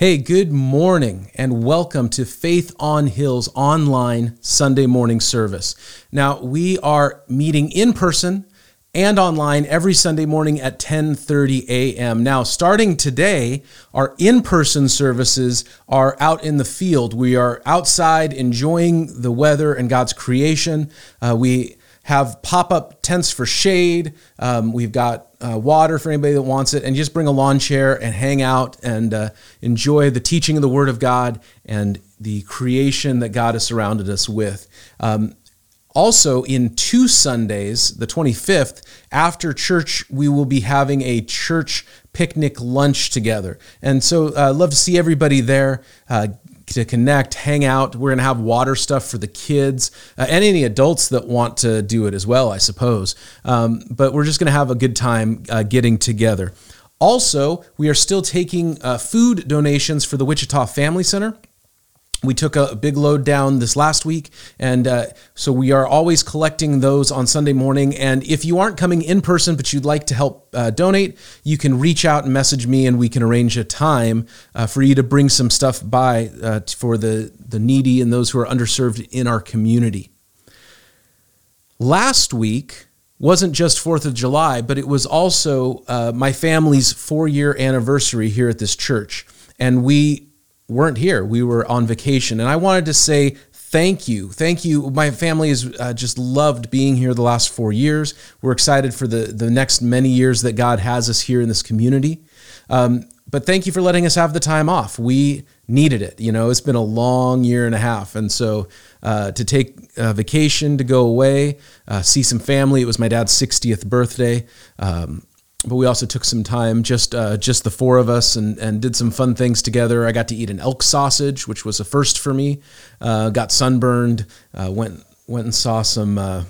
Hey, good morning and welcome to Faith on Hills online Sunday morning service. Now, we are meeting in person and online every Sunday morning at 10:30 a.m. Now, starting today, our in-person services are out in the field. We are outside enjoying the weather and God's creation. Uh, we have pop-up tents for shade. Um, we've got uh, water for anybody that wants it, and just bring a lawn chair and hang out and uh, enjoy the teaching of the Word of God and the creation that God has surrounded us with. Um, also, in two Sundays, the 25th, after church, we will be having a church picnic lunch together. And so, uh, love to see everybody there. To connect, hang out. We're going to have water stuff for the kids uh, and any adults that want to do it as well, I suppose. Um, but we're just going to have a good time uh, getting together. Also, we are still taking uh, food donations for the Wichita Family Center we took a big load down this last week and uh, so we are always collecting those on sunday morning and if you aren't coming in person but you'd like to help uh, donate you can reach out and message me and we can arrange a time uh, for you to bring some stuff by uh, for the, the needy and those who are underserved in our community last week wasn't just Fourth of July, but it was also uh, my family's four year anniversary here at this church. And we weren't here. We were on vacation. And I wanted to say thank you. Thank you. My family has uh, just loved being here the last four years. We're excited for the, the next many years that God has us here in this community. Um, but thank you for letting us have the time off. We needed it. You know, it's been a long year and a half. And so uh, to take a vacation, to go away, uh, see some family, it was my dad's 60th birthday. Um, but we also took some time, just uh, just the four of us, and and did some fun things together. I got to eat an elk sausage, which was a first for me. Uh, got sunburned. Uh, went went and saw some. Uh,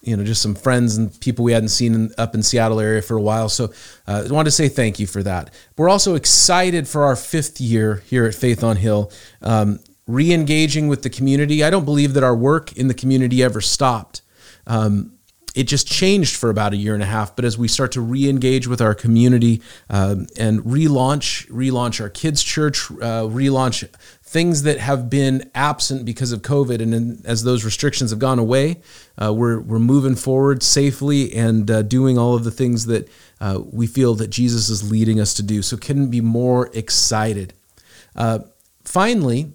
you know, just some friends and people we hadn't seen in, up in Seattle area for a while. So, uh, I wanted to say thank you for that. We're also excited for our fifth year here at Faith on Hill, um, re-engaging with the community. I don't believe that our work in the community ever stopped. Um, it just changed for about a year and a half. But as we start to re-engage with our community um, and relaunch, relaunch our kids' church, uh, relaunch things that have been absent because of COVID, and as those restrictions have gone away, uh, we're we're moving forward safely and uh, doing all of the things that uh, we feel that Jesus is leading us to do. So couldn't be more excited. Uh, finally,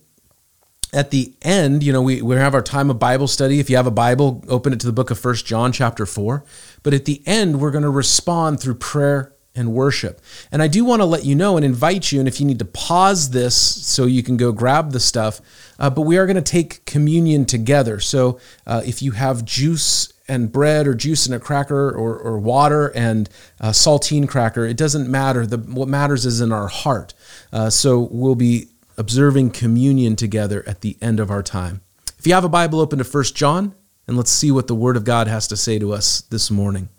at the end, you know, we, we have our time of Bible study. If you have a Bible, open it to the book of First John, chapter 4. But at the end, we're going to respond through prayer and worship. And I do want to let you know and invite you, and if you need to pause this so you can go grab the stuff, uh, but we are going to take communion together. So uh, if you have juice and bread or juice and a cracker or, or water and a saltine cracker, it doesn't matter. The, what matters is in our heart. Uh, so we'll be observing communion together at the end of our time. If you have a Bible open to 1 John, and let's see what the Word of God has to say to us this morning.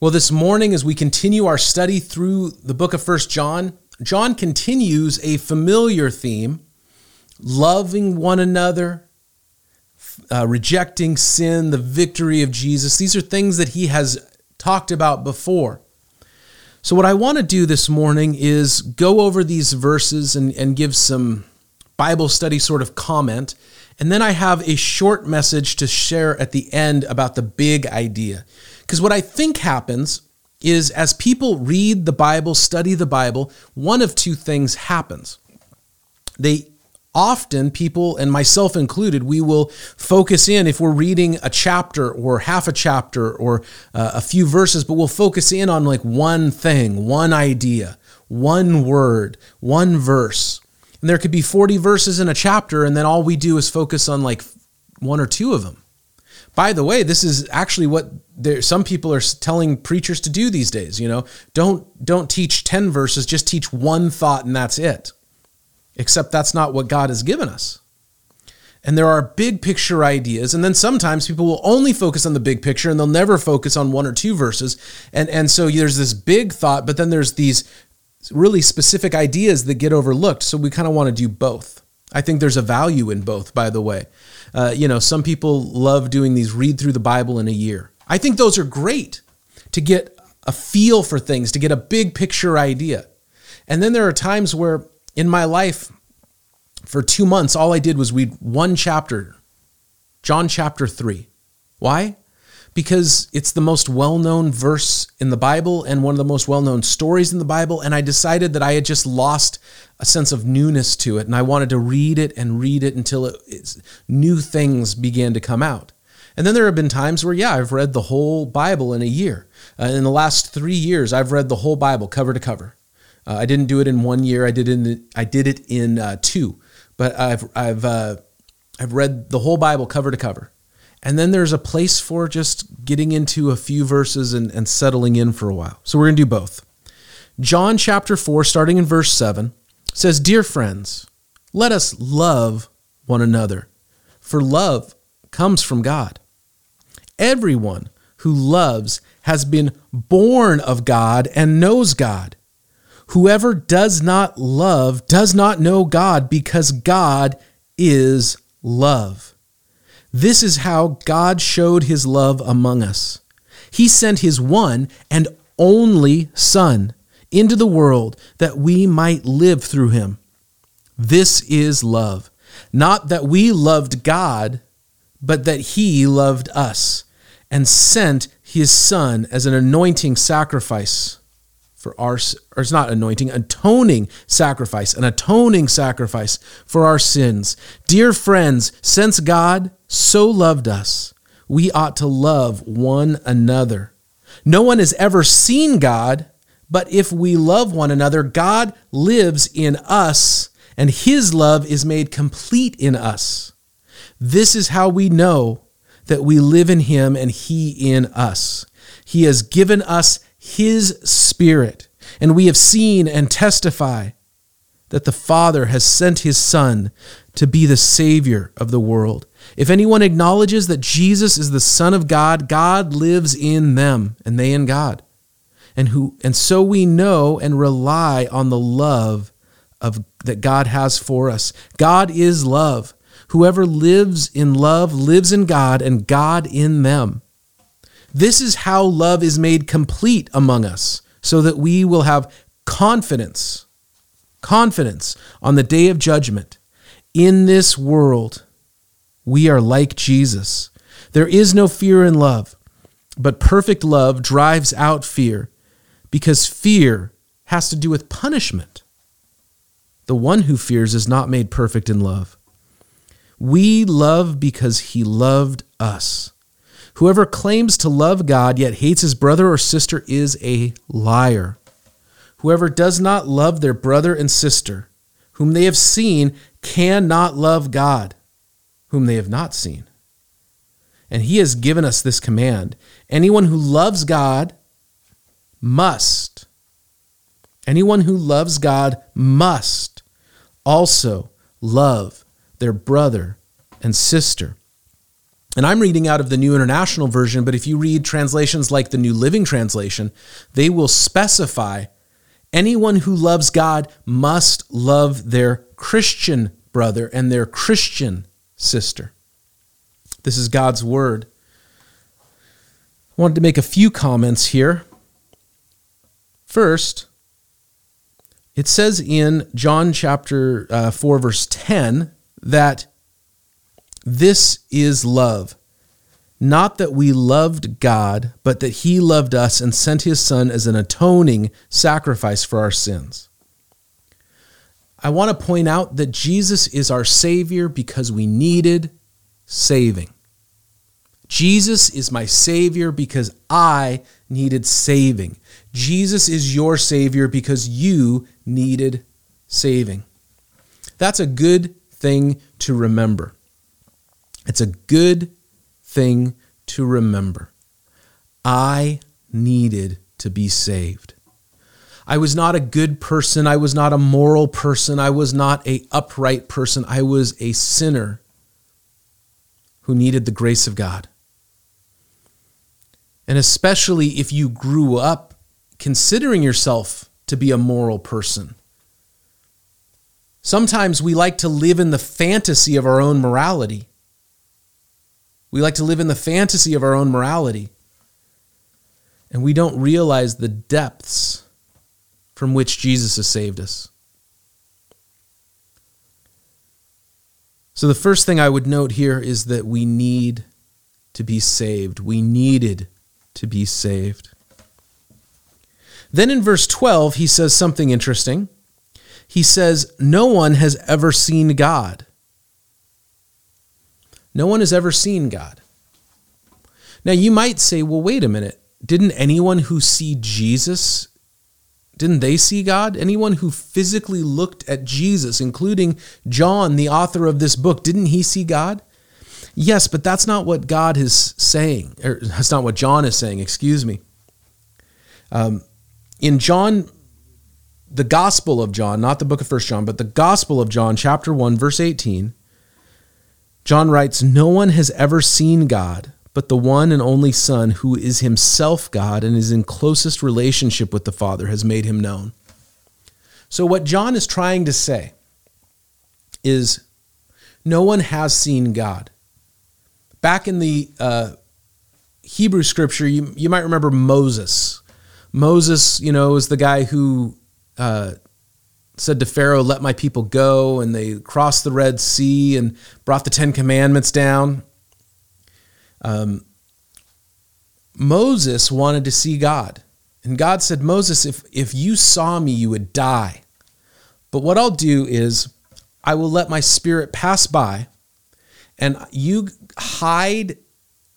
Well, this morning, as we continue our study through the book of 1 John, John continues a familiar theme loving one another, uh, rejecting sin, the victory of Jesus. These are things that he has talked about before. So, what I want to do this morning is go over these verses and, and give some Bible study sort of comment. And then I have a short message to share at the end about the big idea. Because what I think happens is as people read the Bible, study the Bible, one of two things happens. They often people and myself included we will focus in if we're reading a chapter or half a chapter or uh, a few verses but we'll focus in on like one thing one idea one word one verse. And there could be 40 verses in a chapter and then all we do is focus on like one or two of them. By the way this is actually what there some people are telling preachers to do these days you know? Don't don't teach 10 verses just teach one thought and that's it Except that's not what God has given us. And there are big picture ideas. And then sometimes people will only focus on the big picture and they'll never focus on one or two verses. And, and so there's this big thought, but then there's these really specific ideas that get overlooked. So we kind of want to do both. I think there's a value in both, by the way. Uh, you know, some people love doing these read through the Bible in a year. I think those are great to get a feel for things, to get a big picture idea. And then there are times where in my life, for two months, all I did was read one chapter, John chapter 3. Why? Because it's the most well known verse in the Bible and one of the most well known stories in the Bible. And I decided that I had just lost a sense of newness to it. And I wanted to read it and read it until it, new things began to come out. And then there have been times where, yeah, I've read the whole Bible in a year. Uh, in the last three years, I've read the whole Bible cover to cover. Uh, I didn't do it in one year. I did in I did it in uh, two, but I've I've uh, I've read the whole Bible cover to cover. And then there's a place for just getting into a few verses and, and settling in for a while. So we're to do both. John chapter 4, starting in verse 7, says, Dear friends, let us love one another, for love comes from God. Everyone who loves has been born of God and knows God. Whoever does not love does not know God because God is love. This is how God showed his love among us. He sent his one and only Son into the world that we might live through him. This is love. Not that we loved God, but that he loved us and sent his son as an anointing sacrifice for our or it's not anointing atoning sacrifice an atoning sacrifice for our sins. Dear friends since god so loved us we ought to love one another. No one has ever seen god but if we love one another god lives in us and his love is made complete in us. This is how we know that we live in him and he in us. He has given us his spirit, and we have seen and testify that the Father has sent his Son to be the Savior of the world. If anyone acknowledges that Jesus is the Son of God, God lives in them, and they in God. And who and so we know and rely on the love of that God has for us. God is love. Whoever lives in love lives in God and God in them. This is how love is made complete among us, so that we will have confidence, confidence on the day of judgment. In this world, we are like Jesus. There is no fear in love, but perfect love drives out fear, because fear has to do with punishment. The one who fears is not made perfect in love. We love because he loved us. Whoever claims to love God yet hates his brother or sister is a liar. Whoever does not love their brother and sister, whom they have seen, cannot love God, whom they have not seen. And he has given us this command anyone who loves God must, anyone who loves God must also love their brother and sister. And I'm reading out of the New International Version, but if you read translations like the New Living Translation, they will specify anyone who loves God must love their Christian brother and their Christian sister. This is God's word. I wanted to make a few comments here. First, it says in John chapter uh, 4, verse 10, that this is love. Not that we loved God, but that He loved us and sent His Son as an atoning sacrifice for our sins. I want to point out that Jesus is our Savior because we needed saving. Jesus is my Savior because I needed saving. Jesus is your Savior because you needed saving. That's a good thing to remember. It's a good thing to remember. I needed to be saved. I was not a good person. I was not a moral person. I was not a upright person. I was a sinner who needed the grace of God. And especially if you grew up considering yourself to be a moral person, Sometimes we like to live in the fantasy of our own morality. We like to live in the fantasy of our own morality. And we don't realize the depths from which Jesus has saved us. So, the first thing I would note here is that we need to be saved. We needed to be saved. Then in verse 12, he says something interesting. He says, No one has ever seen God. No one has ever seen God. Now, you might say, well, wait a minute. Didn't anyone who see Jesus, didn't they see God? Anyone who physically looked at Jesus, including John, the author of this book, didn't he see God? Yes, but that's not what God is saying, or that's not what John is saying, excuse me. Um, in John, the Gospel of John, not the book of First John, but the Gospel of John, chapter 1, verse 18, John writes, No one has ever seen God, but the one and only Son, who is himself God and is in closest relationship with the Father, has made him known. So, what John is trying to say is no one has seen God. Back in the uh, Hebrew scripture, you, you might remember Moses. Moses, you know, is the guy who uh, said to Pharaoh, Let my people go. And they crossed the Red Sea and brought the Ten Commandments down. Um, Moses wanted to see God. And God said, Moses, if, if you saw me, you would die. But what I'll do is I will let my spirit pass by, and you hide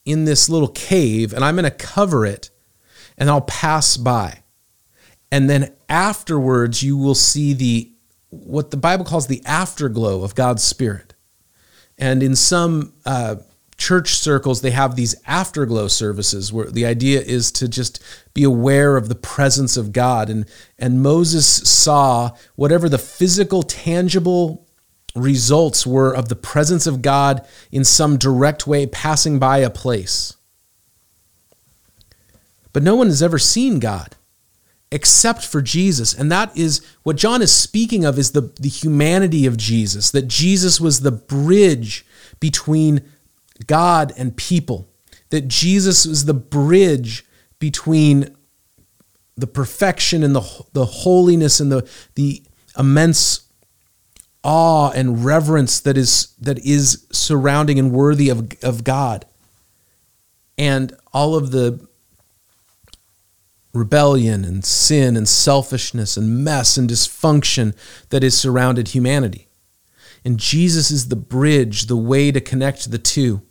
in this little cave, and I'm going to cover it, and I'll pass by. And then afterwards, you will see the what the Bible calls the afterglow of God's Spirit. And in some uh, church circles, they have these afterglow services where the idea is to just be aware of the presence of God. And, and Moses saw whatever the physical, tangible results were of the presence of God in some direct way passing by a place. But no one has ever seen God except for Jesus. And that is what John is speaking of is the, the humanity of Jesus, that Jesus was the bridge between God and people, that Jesus was the bridge between the perfection and the, the holiness and the, the immense awe and reverence that is that is surrounding and worthy of, of God. And all of the rebellion and sin and selfishness and mess and dysfunction that has surrounded humanity. And Jesus is the bridge, the way to connect the two.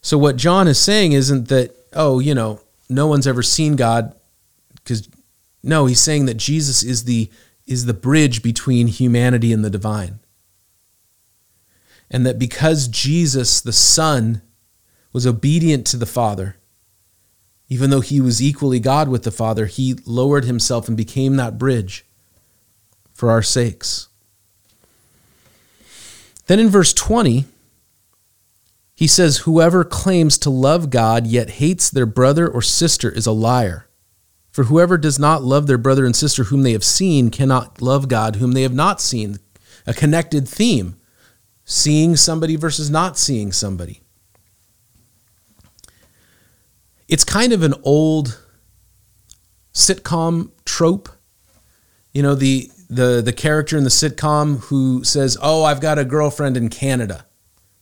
So, what John is saying isn't that, oh, you know, no one's ever seen God, because no, he's saying that Jesus is the, is the bridge between humanity and the divine. And that because Jesus, the Son, was obedient to the Father, even though he was equally God with the Father, he lowered himself and became that bridge for our sakes. Then in verse 20, he says, Whoever claims to love God yet hates their brother or sister is a liar. For whoever does not love their brother and sister whom they have seen cannot love God whom they have not seen. A connected theme seeing somebody versus not seeing somebody. It's kind of an old sitcom trope. You know, the the the character in the sitcom who says, "Oh, I've got a girlfriend in Canada."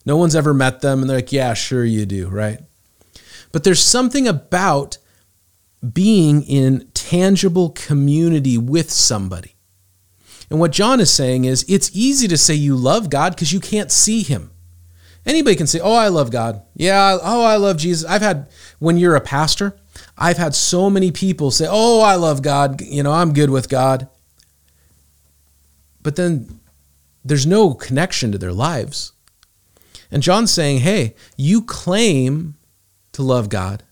No one's ever met them and they're like, "Yeah, sure you do," right? But there's something about being in tangible community with somebody. And what John is saying is it's easy to say you love God because you can't see him. Anybody can say, "Oh, I love God." Yeah, oh, I love Jesus. I've had when you're a pastor, I've had so many people say, "Oh, I love God. You know, I'm good with God." But then there's no connection to their lives. And John's saying, "Hey, you claim to love God,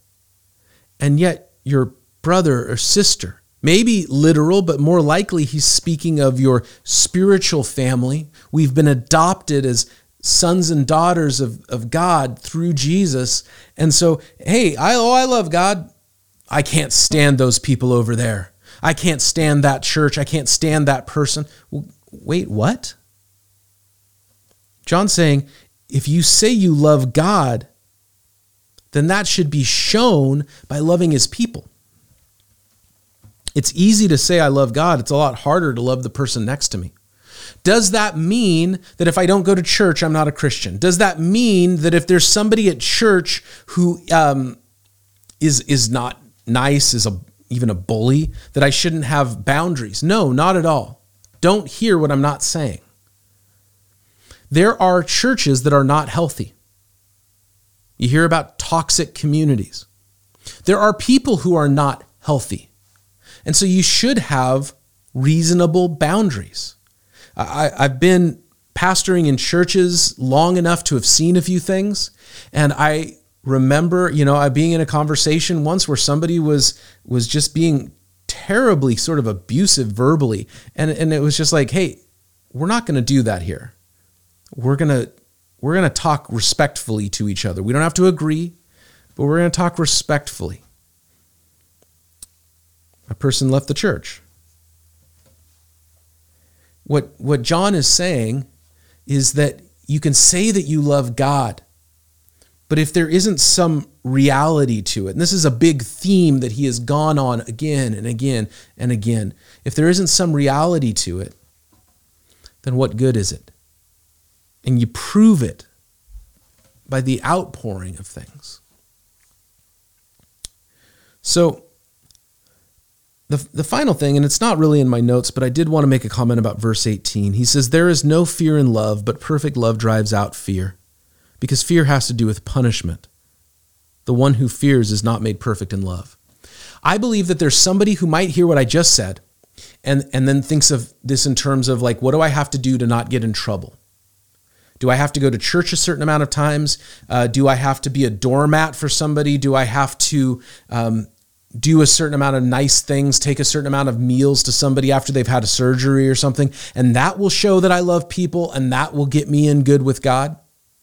and yet your brother or sister Maybe literal, but more likely he's speaking of your spiritual family. We've been adopted as sons and daughters of, of God through Jesus. And so, hey, I, oh, I love God. I can't stand those people over there. I can't stand that church. I can't stand that person. Wait, what? John's saying, if you say you love God, then that should be shown by loving his people. It's easy to say I love God, it's a lot harder to love the person next to me. Does that mean that if I don't go to church, I'm not a Christian? Does that mean that if there's somebody at church who um, is is not nice, is a even a bully, that I shouldn't have boundaries? No, not at all. Don't hear what I'm not saying. There are churches that are not healthy. You hear about toxic communities. There are people who are not healthy. And so you should have reasonable boundaries. I, have been pastoring in churches long enough to have seen a few things. And I remember, you know, I being in a conversation once where somebody was was just being terribly sort of abusive verbally. And, and it was just like, hey, we're not going to do that here. We're to we're to talk respectfully to each other. We don't have to agree, but we're to talk respectfully. A person left the church. What, what John is saying is that you can say that you love God, but if there isn't some reality to it, and this is a big theme that he has gone on again and again and again, if there isn't some reality to it, then what good is it? And you prove it by the outpouring of things. So, the, the final thing, and it's not really in my notes, but I did want to make a comment about verse 18. He says, There is no fear in love, but perfect love drives out fear, because fear has to do with punishment. The one who fears is not made perfect in love. I believe that there's somebody who might hear what I just said and, and then thinks of this in terms of like, what do I have to do to not get in trouble? Do I have to go to church a certain amount of times? Uh, do I have to be a doormat for somebody? Do I have to um, do a certain amount of nice things, take a certain amount of meals to somebody after they've had a surgery or something, and that will show that I love people and that will get me in good with God?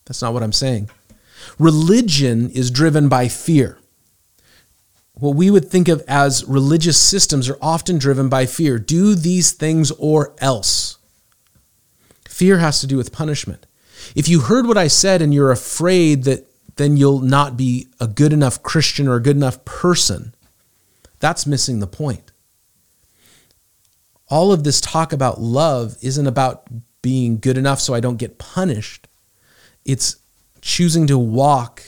That's not what I'm saying. Religion is driven by fear. What we would think of as religious systems are often driven by fear. Do these things or else. Fear has to do with punishment. If you heard what I said and you're afraid that then you'll not be a good enough Christian or a good enough person, that's missing the point. All of this talk about love isn't about being good enough so I don't get punished. It's choosing to walk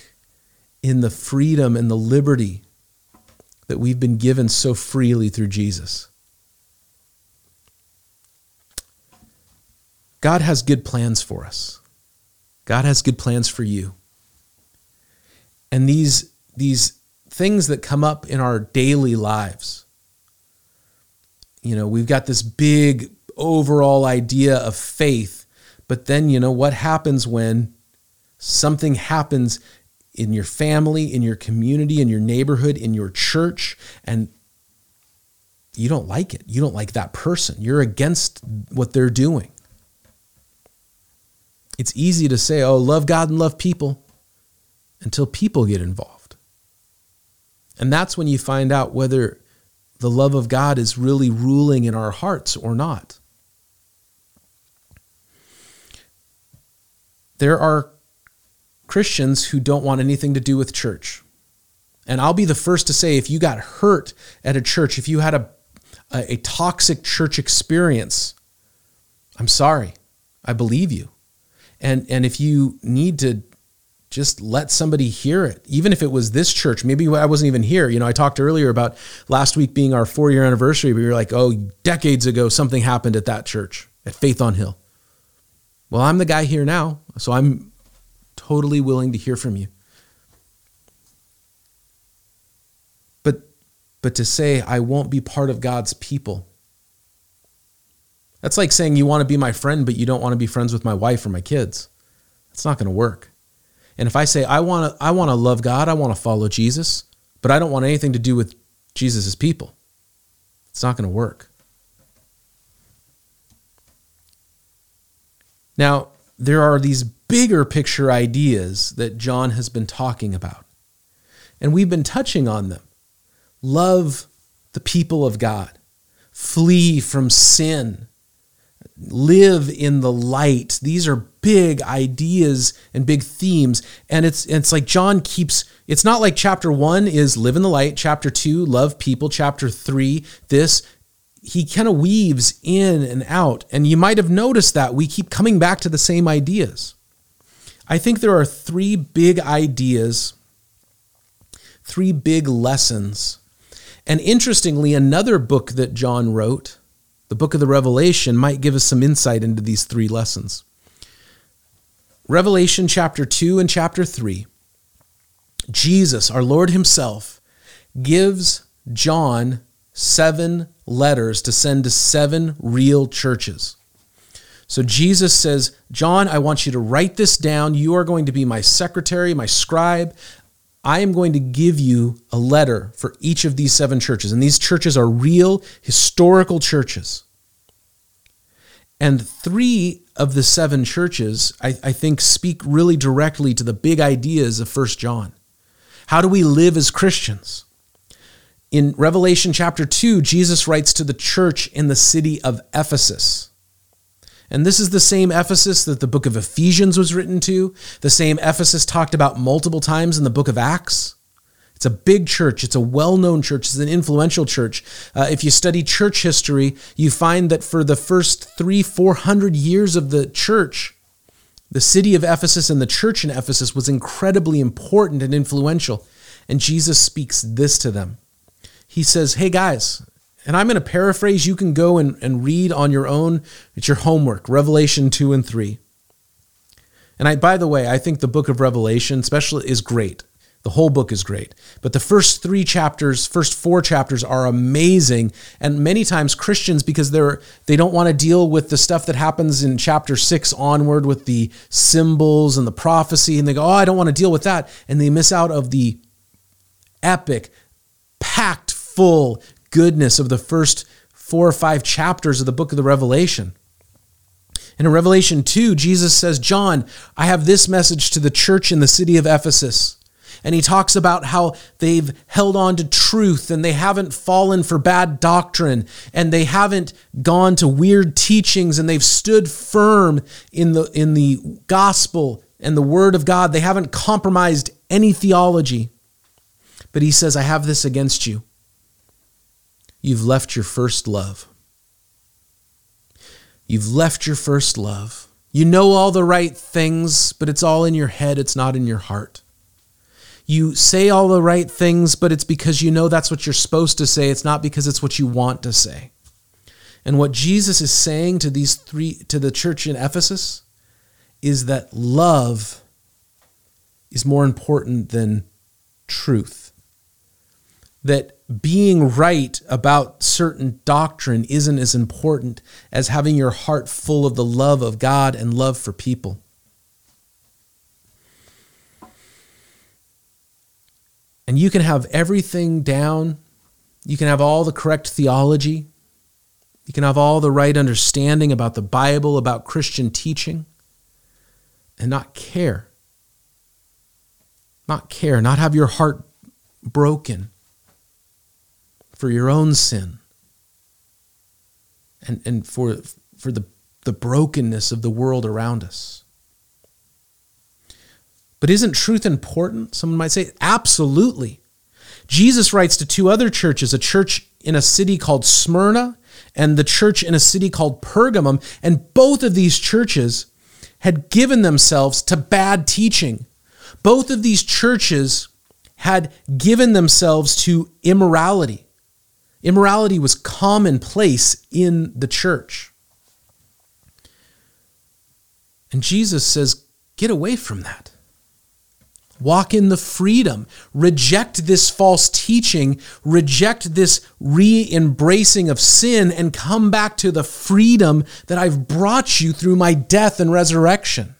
in the freedom and the liberty that we've been given so freely through Jesus. God has good plans for us. God has good plans for you. And these, these things that come up in our daily lives. You know, we've got this big overall idea of faith, but then, you know, what happens when something happens in your family, in your community, in your neighborhood, in your church, and you don't like it. You don't like that person. You're against what they're doing. It's easy to say, oh, love God and love people until people get involved. And that's when you find out whether the love of God is really ruling in our hearts or not. There are Christians who don't want anything to do with church. And I'll be the first to say if you got hurt at a church, if you had a, a, a toxic church experience, I'm sorry. I believe you. And, and if you need to just let somebody hear it. Even if it was this church maybe i wasn't even here. You know i talked earlier about last week being our four year anniversary we were like oh decades ago something happened at that church at faith on hill. Well i'm the guy here now so i'm totally willing to hear from you. But but to say i won't be part of god's people that's like saying you want to be my friend but you don't want to be friends with my wife or my kids. It's not going to work and if I say I want to I want to love God, I want to follow Jesus, but I don't want anything to do with Jesus' people, it's not going to work. Now, there are these bigger picture ideas that John has been talking about. And we've been touching on them. Love the people of God. Flee from sin. live in the light. These are big ideas and big themes. And it's it's like John keeps it's not like chapter 1 is live in the light, chapter 2 love people, chapter 3 this he kind of weaves in and out. And you might have noticed that we keep coming back to the same ideas. I think there are three big ideas, three big lessons. And interestingly, another book that John wrote, the book of the Revelation, might give us some insight into these three lessons. Revelation chapter 2 and chapter 3, Jesus, our Lord Himself, gives John seven letters to send to seven real churches. So Jesus says, John, I want you to write this down. You are going to be my secretary, my scribe. I am going to give you a letter for each of these seven churches. And these churches are real historical churches. And three of the seven churches, I, I, think, speak really directly to the big ideas of First John. How do we live as Christians? In Revelation chapter 2, Jesus writes to the church in the city of Ephesus. And this is the same Ephesus that the book of Ephesians was written to, the same Ephesus talked about multiple times in the book of Acts. It's a big church. It's a well known church. It's an influential church. Uh, if you study church history, you find that for the first three, four hundred years of the church, the city of Ephesus and the church in Ephesus was incredibly important and influential. And Jesus speaks this to them he says, Hey guys, and I'm going to paraphrase, you can go and, and read on your own. It's your homework, Revelation 2 and 3. And I, by the way, I think the book of Revelation, especially, is great. The whole book is great. But the first three chapters, first four chapters are amazing. And many times Christians, because they're they don't want to deal with the stuff that happens in chapter six onward with the symbols and the prophecy, and they go, Oh, I don't want to deal with that. And they miss out of the epic, packed full goodness of the first four or five chapters of the book of the Revelation. And in Revelation 2, Jesus says, John, I have this message to the church in the city of Ephesus. And he talks about how they've held on to truth and they haven't fallen for bad doctrine and they haven't gone to weird teachings and they've stood firm in the, in the gospel and the word of God. They haven't compromised any theology. But he says, I have this against you you've left your first love. You've left your first love. You know all the right things, but it's all in your head, it's not in your heart. You say all the right things, but it's because you know that's what you're supposed to say, it's not because it's what you want to say. And what Jesus is saying to these three to the church in Ephesus is that love is more important than truth. That being right about certain doctrine isn't as important as having your heart full of the love of God and love for people. And you can have everything down. You can have all the correct theology. You can have all the right understanding about the Bible, about Christian teaching, and not care. Not care, not have your heart broken for your own sin and, and for, for the, the brokenness of the world around us. But isn't truth important? Someone might say, absolutely. Jesus writes to two other churches, a church in a city called Smyrna and the church in a city called Pergamum. And both of these churches had given themselves to bad teaching. Both of these churches had given themselves to immorality. Immorality was commonplace in the church. And Jesus says, get away from that. Walk in the freedom. Reject this false teaching. Reject this re embracing of sin and come back to the freedom that I've brought you through my death and resurrection.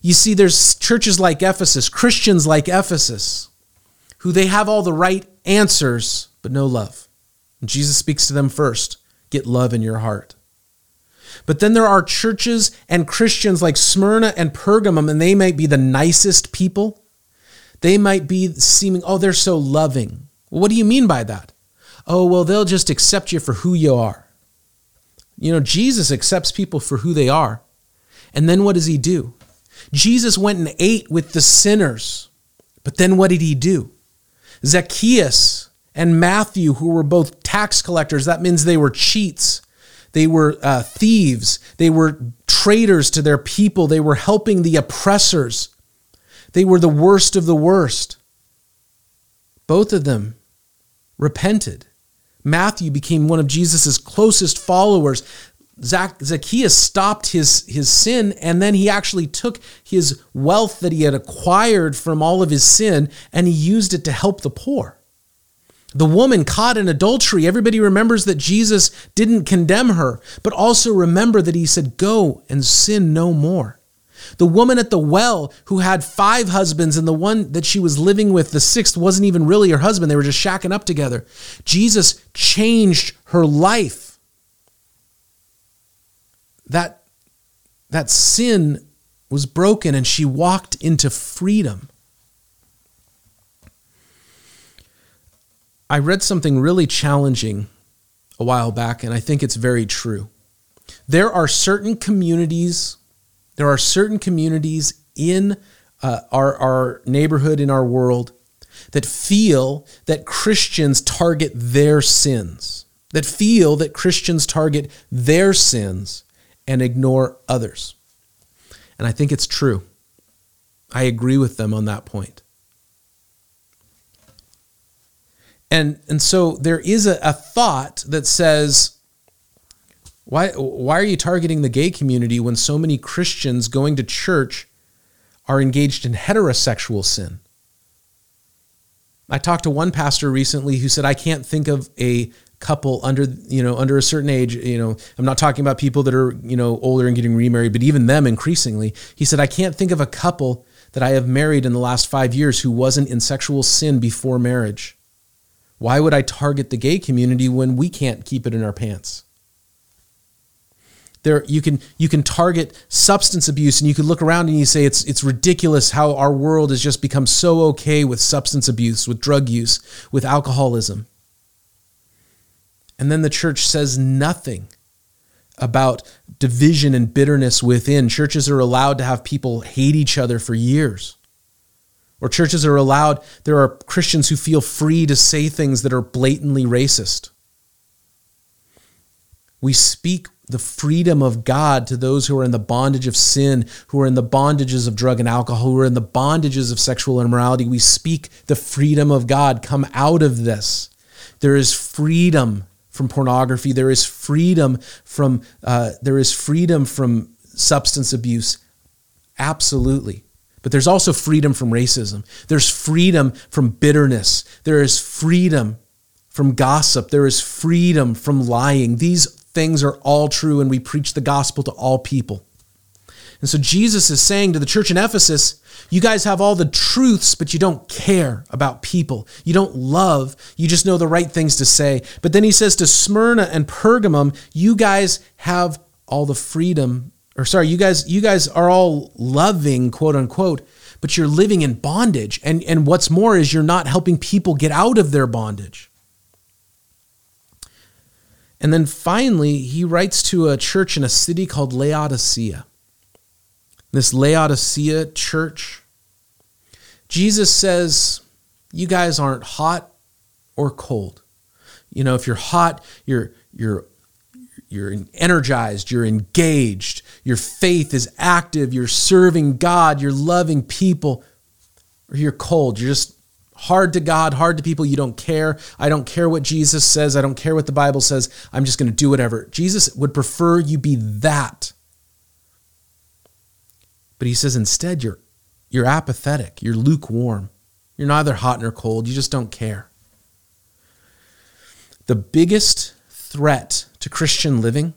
You see, there's churches like Ephesus, Christians like Ephesus, who they have all the right answers, but no love. And Jesus speaks to them first get love in your heart. But then there are churches and Christians like Smyrna and Pergamum, and they might be the nicest people. They might be seeming, oh, they're so loving. What do you mean by that? Oh, well, they'll just accept you for who you are. You know, Jesus accepts people for who they are. And then what does he do? Jesus went and ate with the sinners. But then what did he do? Zacchaeus and Matthew, who were both tax collectors, that means they were cheats. They were uh, thieves. They were traitors to their people. They were helping the oppressors. They were the worst of the worst. Both of them repented. Matthew became one of Jesus' closest followers. Zacchaeus stopped his, his sin, and then he actually took his wealth that he had acquired from all of his sin and he used it to help the poor. The woman caught in adultery, everybody remembers that Jesus didn't condemn her, but also remember that he said, Go and sin no more. The woman at the well who had five husbands and the one that she was living with, the sixth, wasn't even really her husband. They were just shacking up together. Jesus changed her life. That, that sin was broken and she walked into freedom. I read something really challenging a while back, and I think it's very true. There are certain communities, there are certain communities in uh, our, our neighborhood, in our world, that feel that Christians target their sins, that feel that Christians target their sins and ignore others. And I think it's true. I agree with them on that point. And, and so there is a, a thought that says, why, why are you targeting the gay community when so many Christians going to church are engaged in heterosexual sin? I talked to one pastor recently who said, I can't think of a couple under you know under a certain age you know i'm not talking about people that are you know older and getting remarried but even them increasingly he said i can't think of a couple that i have married in the last five years who wasn't in sexual sin before marriage why would I target the gay community when we can't keep it in our pants? There, you can you can target substance abuse, and you can look around and you say it's it's ridiculous how our world has just become so okay with substance abuse, with drug use, with alcoholism. And then the church says nothing about division and bitterness within. Churches are allowed to have people hate each other for years or churches are allowed, there are Christians who feel free to say things that are blatantly racist. We speak the freedom of God to those who are in the bondage of sin, who are in the bondages of drug and alcohol, who are in the bondages of sexual immorality. We speak the freedom of God. Come out of this. There is freedom from pornography. There is freedom from uh, there is freedom from substance abuse. Absolutely. But there's also freedom from racism. There's freedom from bitterness. There is freedom from gossip. There is freedom from lying. These things are all true, and we preach the gospel to all people. And so Jesus is saying to the church in Ephesus, you guys have all the truths, but you don't care about people. You don't love. You just know the right things to say. But then he says to Smyrna and Pergamum, you guys have all the freedom or sorry, you guys, you guys are all loving, quote unquote, but you're living in bondage. And, and what's more is you're not helping people get out of their bondage. And then finally, he writes to a church in a city called Laodicea. This Laodicea church, Jesus says, You guys aren't hot or cold. You know, if you're hot, you're, you're you're energized, you're engaged, your faith is active, you're serving God, you're loving people, or you're cold, you're just hard to God, hard to people, you don't care. I don't care what Jesus says, I don't care what the Bible says, I'm just going to do whatever. Jesus would prefer you be that. But he says instead you're you're apathetic, you're lukewarm. You're neither hot nor cold, you just don't care. The biggest threat to Christian living.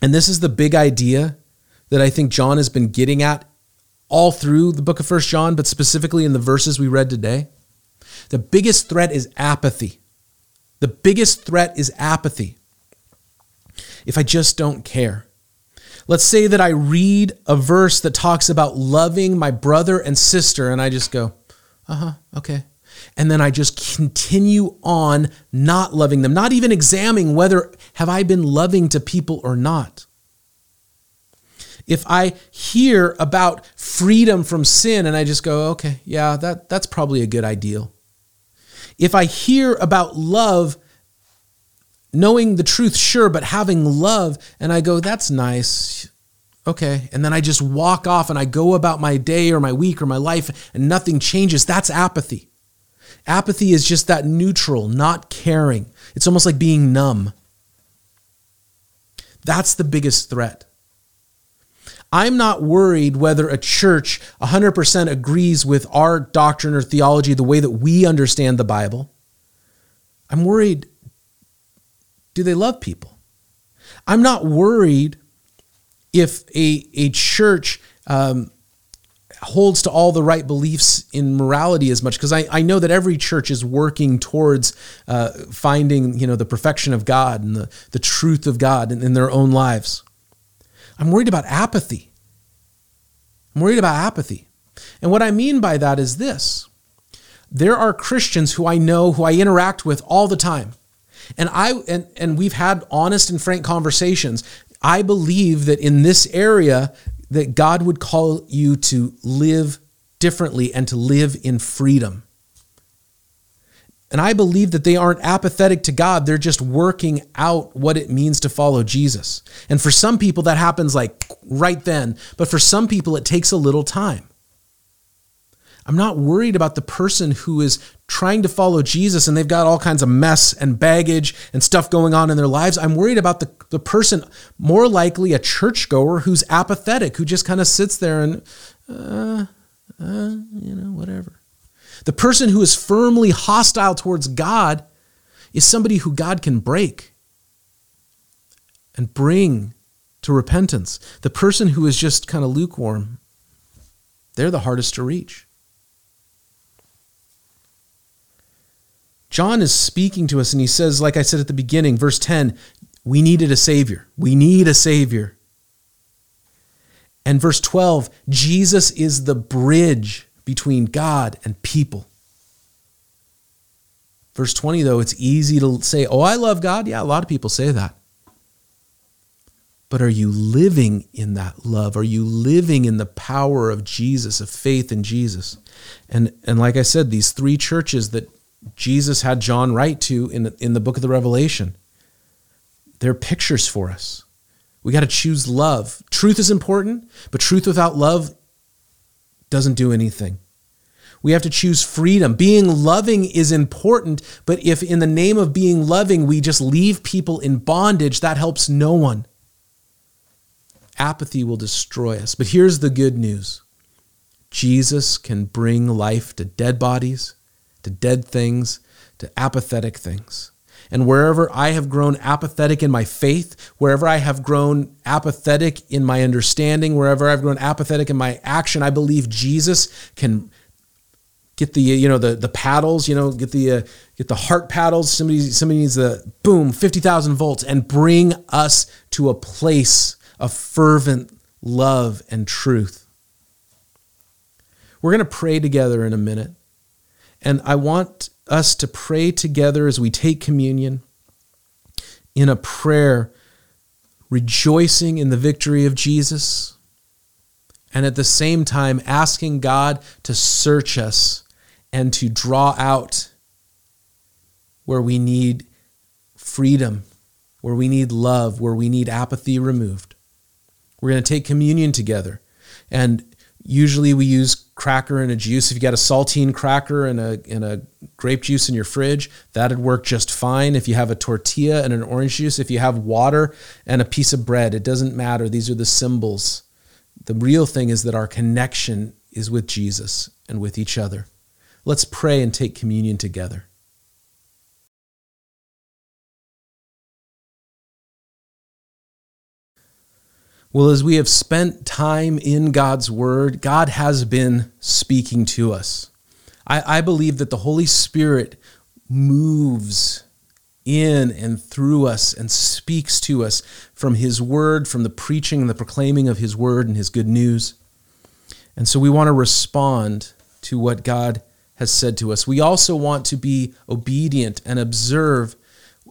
And this is the big idea that I think John has been getting at all through the book of First John, but specifically in the verses we read today. The biggest threat is apathy. The biggest threat is apathy. If I just don't care. Let's say that I read a verse that talks about loving my brother and sister, and I just go, uh huh, okay. And then I just continue on not loving them, not even examining whether have I been loving to people or not. If I hear about freedom from sin and I just go, okay, yeah, that, that's probably a good ideal. If I hear about love, knowing the truth, sure, but having love, and I go, that's nice, okay. And then I just walk off and I go about my day or my week or my life and nothing changes, that's apathy. Apathy is just that neutral, not caring. It's almost like being numb. That's the biggest threat. I'm not worried whether a church 100% agrees with our doctrine or theology, the way that we understand the Bible. I'm worried do they love people? I'm not worried if a, a church um, holds to all the right beliefs in morality as much because I, I know that every church is working towards uh, finding you know the perfection of God and the, the truth of God in, in their own lives. I'm worried about apathy. I'm worried about apathy. And what I mean by that is this there are Christians who I know, who I interact with all the time. And I and, and we've had honest and frank conversations. I believe that in this area, that God would call you to live differently and to live in freedom. And I believe that they aren't apathetic to God. They're just working out what it means to follow Jesus. And for some people, that happens like right then. But for some people, it takes a little time. I'm not worried about the person who is trying to follow Jesus and they've got all kinds of mess and baggage and stuff going on in their lives. I'm worried about the, the person, more likely a churchgoer who's apathetic, who just kind of sits there and, uh, uh, you know, whatever. The person who is firmly hostile towards God is somebody who God can break and bring to repentance. The person who is just kind of lukewarm, they're the hardest to reach. John is speaking to us and he says, like I said at the beginning, verse 10, we needed a Savior. We need a Savior. And verse 12, Jesus is the bridge between God and people. Verse 20, though, it's easy to say, Oh, I love God. Yeah, a lot of people say that. But are you living in that love? Are you living in the power of Jesus, of faith in Jesus? And, and like I said, these three churches that Jesus had John write to in the, in the book of the Revelation. They're pictures for us. We got to choose love. Truth is important, but truth without love doesn't do anything. We have to choose freedom. Being loving is important, but if in the name of being loving we just leave people in bondage, that helps no one. Apathy will destroy us. But here's the good news Jesus can bring life to dead bodies to dead things, to apathetic things. And wherever I have grown apathetic in my faith, wherever I have grown apathetic in my understanding, wherever I've grown apathetic in my action, I believe Jesus can get the you know the the paddles, you know, get the uh, get the heart paddles. Somebody somebody needs the boom, fifty thousand volts, and bring us to a place of fervent love and truth. We're going to pray together in a minute. And I want us to pray together as we take communion in a prayer, rejoicing in the victory of Jesus, and at the same time asking God to search us and to draw out where we need freedom, where we need love, where we need apathy removed. We're going to take communion together. And Usually we use cracker and a juice. If you got a saltine cracker and a, and a grape juice in your fridge, that'd work just fine. If you have a tortilla and an orange juice, if you have water and a piece of bread, it doesn't matter. These are the symbols. The real thing is that our connection is with Jesus and with each other. Let's pray and take communion together. Well, as we have spent time in God's Word, God has been speaking to us. I, I, believe that the Holy Spirit moves in and through us and speaks to us from His Word, from the preaching and the proclaiming of His Word and His good news. And so we want to respond to what God has said to us. We also want to be obedient and observe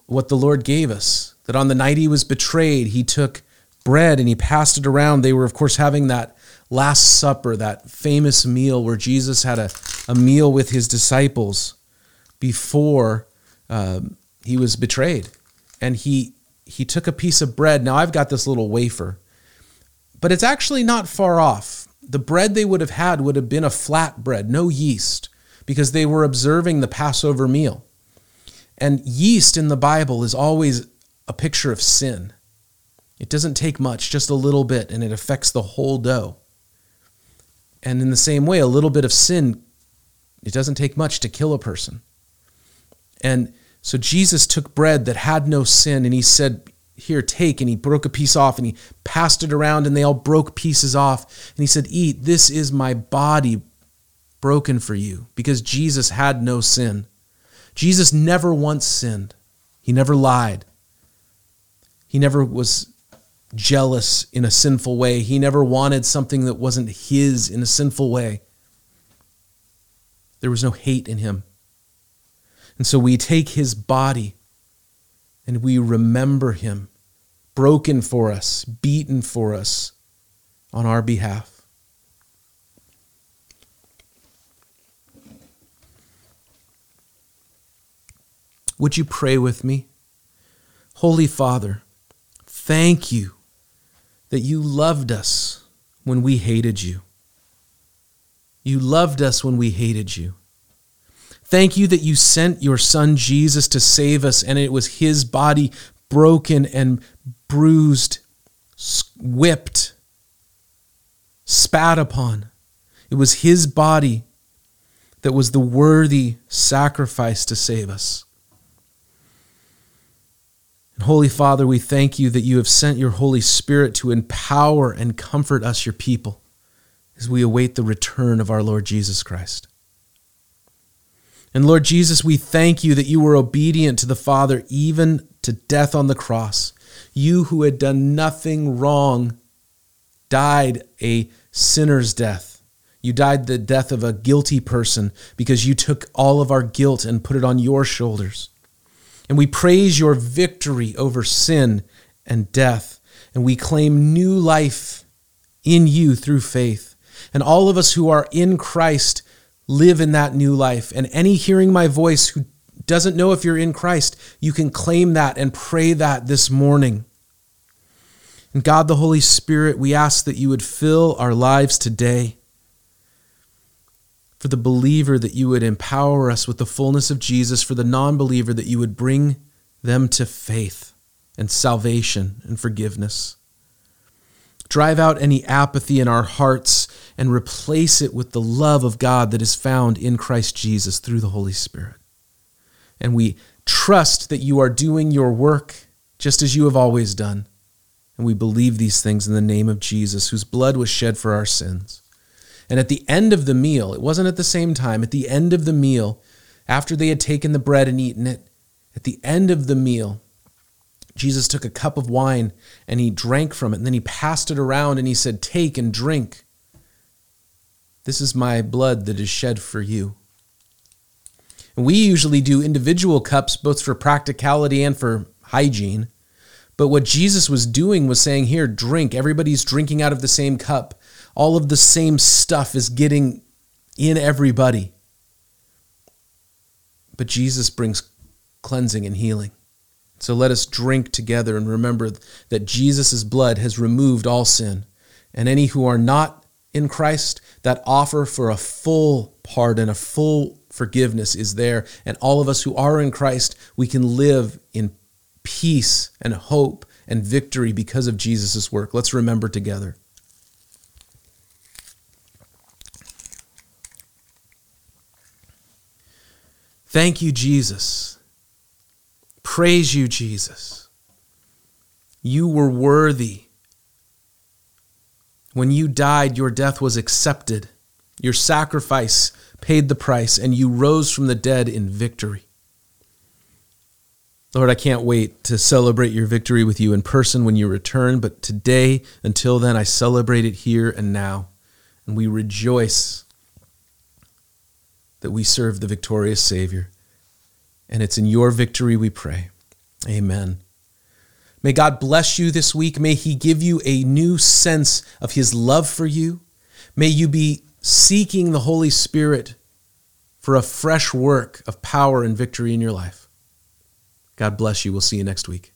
what the Lord gave us. That on the night he was betrayed, he took bread and he passed it around. They were, of course, having that Last Supper, that famous meal where Jesus had a, a meal with his disciples before um, he was betrayed. And he, he took a piece of bread. Now, I've got this little wafer, but it's actually not far off. The bread they would have had would have been a flat bread, no yeast, because they were observing the Passover meal. And yeast in the Bible is always a picture of sin. It doesn't take much, just a little bit, and it affects the whole dough. And in the same way, a little bit of sin, it doesn't take much to kill a person. And so Jesus took bread that had no sin and he said, Here, take. And he broke a piece off and he passed it around and they all broke pieces off. And he said, Eat, this is my body broken for you because Jesus had no sin. Jesus never once sinned, he never lied, he never was jealous in a sinful way. He never wanted something that wasn't his in a sinful way. There was no hate in him. And so we take his body and we remember him broken for us, beaten for us on our behalf. Would you pray with me? Holy Father, thank you that you loved us when we hated you. You loved us when we hated you. Thank you that you sent your son Jesus to save us, and it was his body broken and bruised, whipped, spat upon. It was his body that was the worthy sacrifice to save us. Holy Father, we thank you that you have sent your Holy Spirit to empower and comfort us, your people, as we await the return of our Lord Jesus Christ. And Lord Jesus, we thank you that you were obedient to the Father even to death on the cross. You who had done nothing wrong died a sinner's death. You died the death of a guilty person because you took all of our guilt and put it on your shoulders. And we praise your victory over sin and death. And we claim new life in you through faith. And all of us who are in Christ live in that new life. And any hearing my voice who doesn't know if you're in Christ, you can claim that and pray that this morning. And God the Holy Spirit, we ask that you would fill our lives today for the believer that you would empower us with the fullness of Jesus, for the non believer that you would bring them to faith and salvation and forgiveness. Drive out any apathy in our hearts and replace it with the love of God that is found in Christ Jesus through the Holy Spirit. And we trust that you are doing your work just as you have always done. And we believe these things in the name of Jesus, whose blood was shed for our sins. And at the end of the meal, it wasn't at the same time, at the end of the meal, after they had taken the bread and eaten it, at the end of the meal, Jesus took a cup of wine and he drank from it. And then he passed it around and he said, Take and drink. This is my blood that is shed for you. And we usually do individual cups both for practicality and for hygiene. But what Jesus was doing was saying, Here, drink. Everybody's drinking out of the same cup all of the same stuff is getting in everybody. But Jesus brings cleansing and healing. So let us drink together and remember that Jesus' blood has removed all sin. And any who are not in Christ, that offer for a full pardon, a full forgiveness is there. And all of us who are in Christ, we can live in peace and hope and victory because of Jesus' work. Let's remember together. Thank you, Jesus. Praise you, Jesus. You were worthy. When you died, your death was accepted. Your sacrifice paid the price, and you rose from the dead in victory. Lord, I can't wait to celebrate your victory with you in person when you return, but today, until then, I celebrate it here and now. And we rejoice that we serve the victorious Savior. And it's in your victory we pray. Amen. May God bless you this week. May He give you a new sense of His love for you. May you be seeking the Holy Spirit for a fresh work of power and victory in your life. God bless you. We'll see you next week.